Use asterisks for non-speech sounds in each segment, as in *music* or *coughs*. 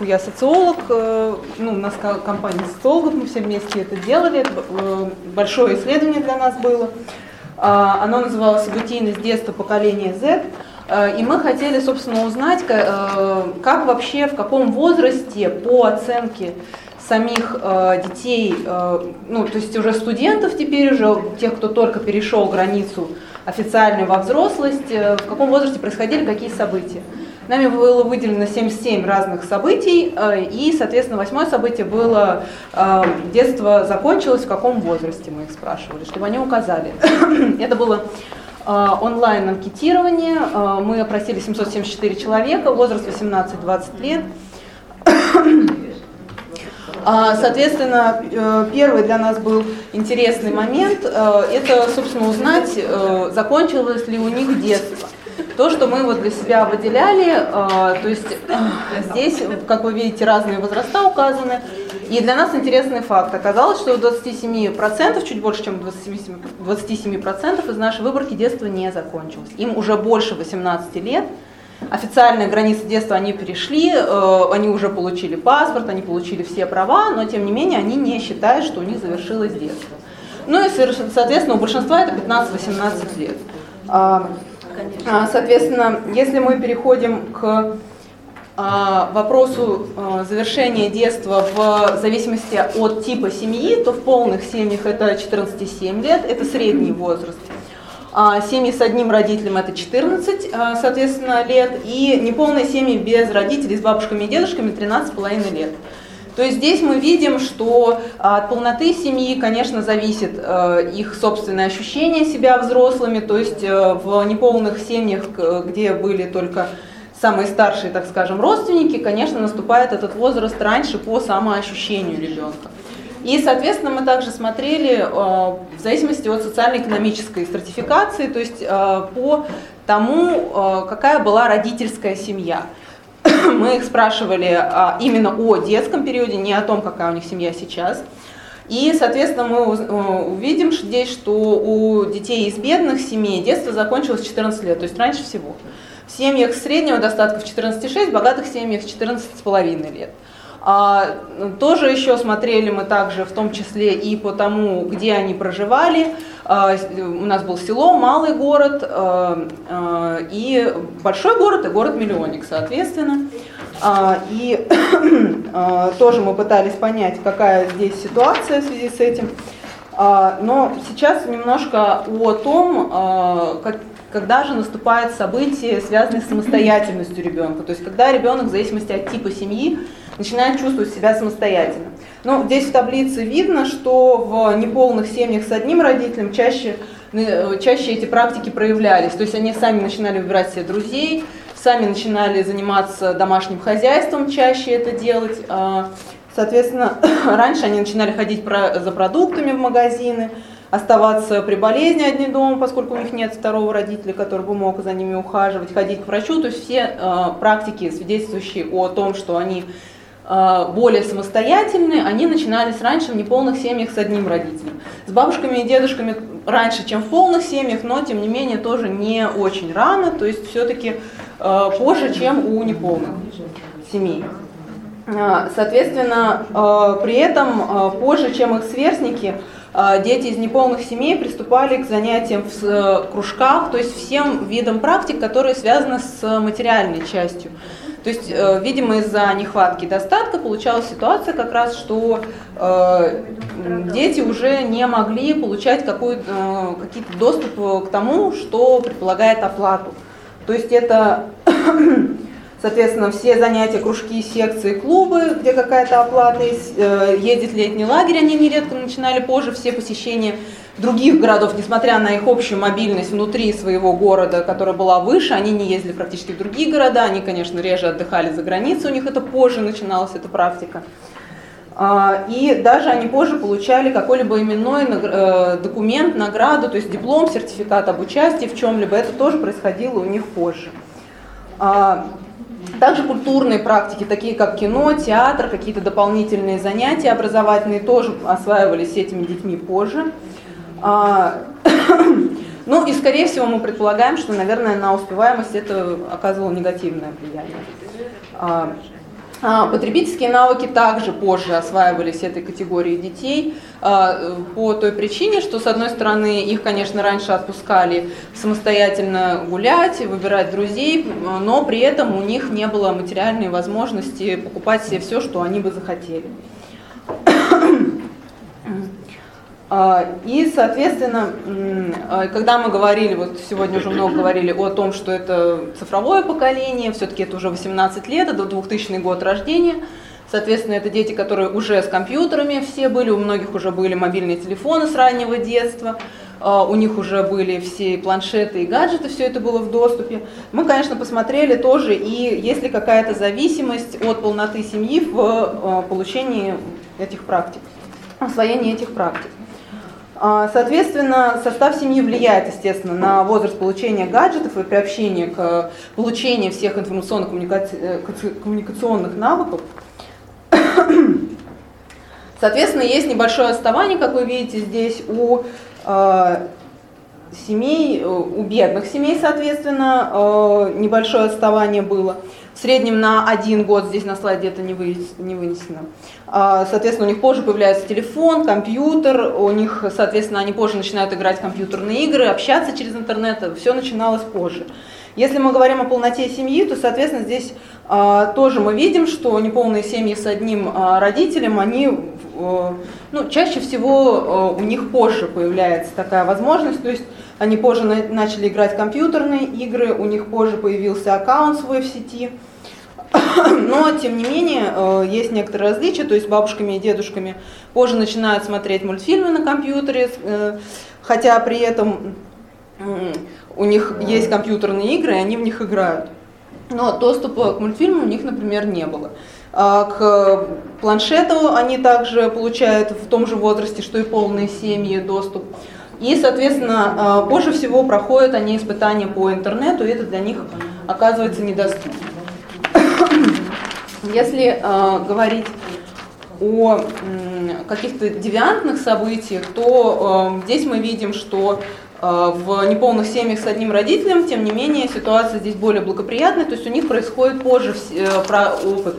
Я социолог, э, ну, у нас компания социологов, мы все вместе это делали, это э, большое исследование для нас было. А, оно называлось «Событийность детства поколения Z». Э, и мы хотели, собственно, узнать, как вообще, в каком возрасте по оценке самих детей, ну, то есть уже студентов теперь, уже тех, кто только перешел границу официальную во взрослость, в каком возрасте происходили какие события. Нами было выделено 77 разных событий, э, и, соответственно, восьмое событие было э, детство закончилось, в каком возрасте мы их спрашивали, чтобы они указали. *coughs* Это было э, онлайн-анкетирование, мы опросили 774 человека, возраст 18-20 лет. *coughs* А, соответственно, первый для нас был интересный момент, это, собственно, узнать, закончилось ли у них детство. То, что мы вот для себя выделяли, э, то есть э, здесь, как вы видите, разные возраста указаны. И для нас интересный факт. Оказалось, что у 27%, чуть больше, чем 27%, 27% из нашей выборки детства не закончилось. Им уже больше 18 лет. Официальные границы детства они перешли, э, они уже получили паспорт, они получили все права, но тем не менее они не считают, что у них завершилось детство. Ну и, соответственно, у большинства это 15-18 лет. А, а, соответственно, если мы переходим к а, вопросу а, завершения детства в зависимости от типа семьи, то в полных семьях это 14,7 лет, это средний возраст. Семьи с одним родителем это 14, соответственно, лет, и неполные семьи без родителей, с бабушками и дедушками 13,5 лет. То есть здесь мы видим, что а, от полноты семьи, конечно, зависит э, их собственное ощущение себя взрослыми, то есть э, в неполных семьях, где были только самые старшие, так скажем, родственники, конечно, наступает этот возраст раньше по самоощущению ребенка. И, соответственно, мы также смотрели э, в зависимости от социально-экономической стратификации, то есть по тому, какая была родительская семья. *coughs* мы их спрашивали а, именно о детском периоде, не о том, какая у них семья сейчас. И, соответственно, мы э, увидим здесь, что у детей из бедных семей детство закончилось в 14 лет, то есть раньше всего. В семьях среднего достатка в 14,6, в богатых семьях в 14,5 лет. А, тоже еще смотрели мы также, в том числе и по тому, где они проживали. А, у нас был село, малый город а, и большой город и город-миллионник, соответственно. И *coughs* тоже мы пытались понять, какая здесь ситуация в связи с этим. Но сейчас немножко о том, как, когда же наступает событие, связанное с самостоятельностью ребенка. То есть когда ребенок в зависимости от типа семьи начинает чувствовать себя самостоятельно. Ну, здесь в таблице видно, что в неполных семьях с одним родителем чаще, э, чаще эти практики проявлялись. То есть они сами начинали выбирать себе друзей, сами начинали заниматься домашним хозяйством, чаще это делать. А, соответственно, *coughs* раньше они начинали ходить за продуктами в магазины, оставаться при болезни одни дома, поскольку у них нет второго родителя, который бы мог за ними ухаживать, ходить к врачу. То есть все э, практики, свидетельствующие о том, что они более самостоятельные, они начинались раньше в неполных семьях с одним родителем. С бабушками и дедушками раньше, чем в полных семьях, но тем не менее тоже не очень рано, то есть все-таки э, позже, чем у неполных семей. Э, соответственно, э, при этом э, позже, чем их сверстники, дети из неполных семей приступали к занятиям в э, кружках, то есть всем видам практик, которые связаны с материальной частью. То есть, э, видимо, из-за нехватки достатка получалась ситуация как раз, что э, дети уже не могли получать какой, какие-то доступ к тому, что предполагает оплату. То есть это Соответственно, все занятия, кружки, секции, клубы, где какая-то оплата э, ездит летний лагерь, они нередко начинали позже, все посещения других городов, несмотря на их общую мобильность внутри своего города, которая была выше, они не ездили практически в другие города, они, конечно, реже отдыхали за границей, у них это позже начиналась эта практика. А, и даже они позже получали какой-либо именной э, документ, награду, то есть диплом, сертификат об участии в чем-либо, это тоже происходило у них позже. А, также культурные практики, такие как кино, театр, какие-то дополнительные занятия образовательные тоже осваивались этими детьми позже. А, *coughs* ну и, скорее всего, мы предполагаем, что, наверное, на успеваемость это оказывало негативное влияние. А, потребительские навыки также позже осваивались этой категорией детей а, по той причине, что с одной стороны их, конечно, раньше отпускали самостоятельно гулять, выбирать друзей, но при этом у них не было материальной возможности покупать себе все, что они бы захотели. А, и, соответственно, а, когда мы говорили, вот сегодня уже много говорили о том, что это цифровое поколение, все-таки это уже 18 лет, это 2000 год рождения, соответственно, это дети, которые уже с компьютерами все были, у многих уже были мобильные телефоны с раннего детства, а, у них уже были все планшеты и гаджеты, все это было в доступе. Мы, конечно, посмотрели тоже, и есть ли какая-то зависимость от полноты семьи в получении этих практик, освоении этих практик. А, соответственно, состав семьи влияет, естественно, на возраст получения гаджетов и приобщения к получению всех информационных э, навыков. *coughs* Соответственно, есть небольшое отставание, как вы видите здесь, у а, семей, у бедных семей, соответственно, а, небольшое отставание было в среднем на один год, здесь на слайде это не вынесено. А, соответственно, у них позже появляется телефон, компьютер, у них, соответственно, они позже начинают играть в компьютерные игры, общаться через интернет, все начиналось позже. Если мы говорим о полноте семьи, то, соответственно, здесь а, тоже мы видим, что неполные семьи с одним а, родителем, они, а, ну, чаще всего а, у них позже появляется такая возможность, то есть они позже на, начали играть компьютерные игры, у них позже появился аккаунт свой в сети, *coughs* но, тем не менее, э, есть некоторые различия, то есть бабушками и дедушками позже начинают смотреть мультфильмы на компьютере, э, хотя при этом у них есть компьютерные игры, и они в них играют. Но доступа к мультфильму у них, например, не было. А к планшету они также получают в том же возрасте, что и полные семьи, доступ. И, соответственно, э, позже всего проходят они испытания по интернету, и это для них оказывается недоступно. *coughs* Если э, говорить о каких-то девиантных событиях, то э, здесь мы видим, что в неполных семьях с одним родителем, тем не менее, ситуация здесь более благоприятная, то есть у них происходит позже опыт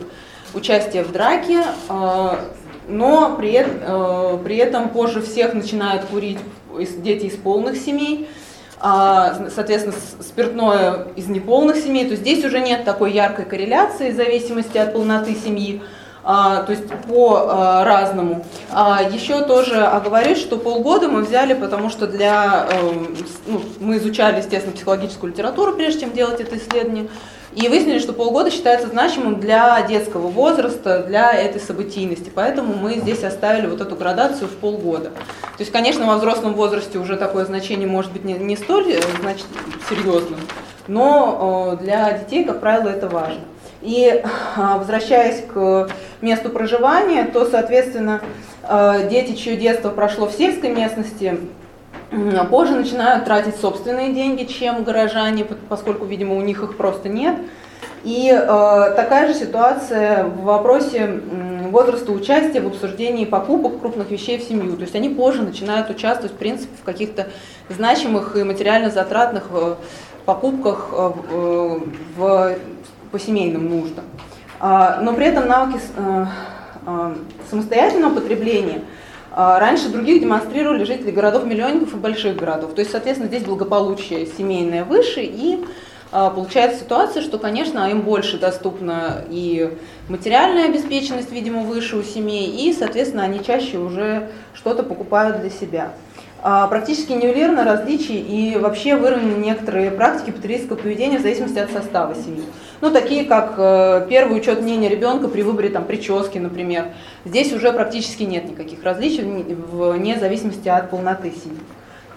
участия в драке, но при, при этом позже всех начинают курить дети из полных семей. А, соответственно, спиртное из неполных семей, то здесь уже нет такой яркой корреляции в зависимости от полноты семьи, а, то есть по а. Еще тоже оговорюсь, что полгода мы взяли, потому что для, эм, ну, мы изучали, естественно, психологическую литературу, прежде чем делать это исследование, и выяснили, что полгода считается значимым для детского возраста, для этой событийности. Поэтому мы здесь оставили вот эту градацию в полгода. То есть, конечно, во взрослом возрасте уже такое значение может быть не, не столь э, значит, серьезным, но э, для детей, как правило, это важно. И а, возвращаясь к месту проживания, то, соответственно, э, дети, чье детство прошло в сельской местности, позже начинают тратить собственные деньги, чем горожане, поскольку, видимо, у них их просто нет. И э, такая же ситуация в вопросе возраста участия в обсуждении покупок крупных вещей в семью. То есть они позже начинают участвовать, в принципе, в каких-то значимых и материально затратных э, покупках э, э, в, по семейным нуждам. Э, но при этом навыки самостоятельного потребления – а, раньше других демонстрировали жители городов-миллионников и больших городов. То есть, соответственно, здесь благополучие семейное выше, и а, получается ситуация, что, конечно, им больше доступна и материальная обеспеченность, видимо, выше у семей, и, соответственно, они чаще уже что-то покупают для себя. А, практически нивелировано различий и вообще выровнены некоторые практики потребительского поведения в зависимости от состава семьи. Ну, такие как э, первый учет мнения ребенка при выборе там, прически, например. Здесь уже практически нет никаких различий вне зависимости от полноты семьи.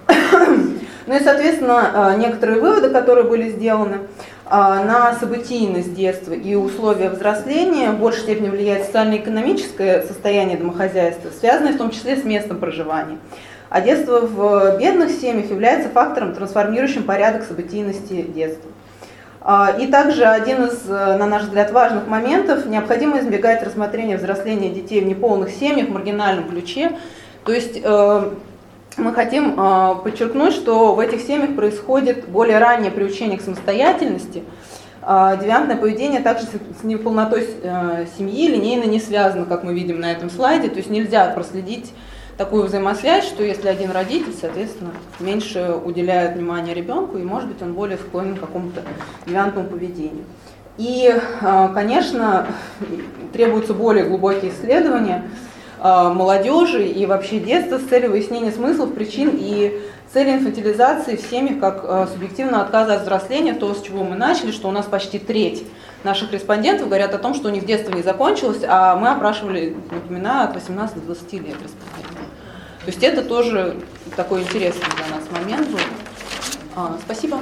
*coughs* Ну и, соответственно, э, некоторые выводы, которые были сделаны, э, на событийность детства и условия взросления в большей степени влияет социально-экономическое состояние домохозяйства, связанное в том числе с местом проживания. А детство в бедных семьях является фактором, трансформирующим порядок событийности детства. А, и также один из, э, на наш взгляд, важных моментов – необходимо избегать рассмотрения взросления детей в неполных семьях в маргинальном ключе. То есть э, мы хотим э, подчеркнуть, что в этих семьях происходит более раннее приучение к самостоятельности, А, девиантное поведение также с неполнотой семьи линейно не связано, как мы видим на этом слайде. То есть нельзя проследить такую взаимосвязь, что если один родитель, соответственно, меньше уделяет внимания ребенку, и, может быть, он более склонен к какому-то девиантному поведению. И, а, конечно, требуются более глубокие исследования а, молодежи и вообще детства с целью выяснения смыслов, причин и цели инфантилизации в семьях как а, субъективного отказа от взросления, то, с чего мы начали, что у нас почти треть наших респондентов говорят о том, что у них детство не закончилось, а мы опрашивали, напоминаю, от 18 до 20 лет респондентов. То есть это тоже такой интересный для нас момент был. А, спасибо.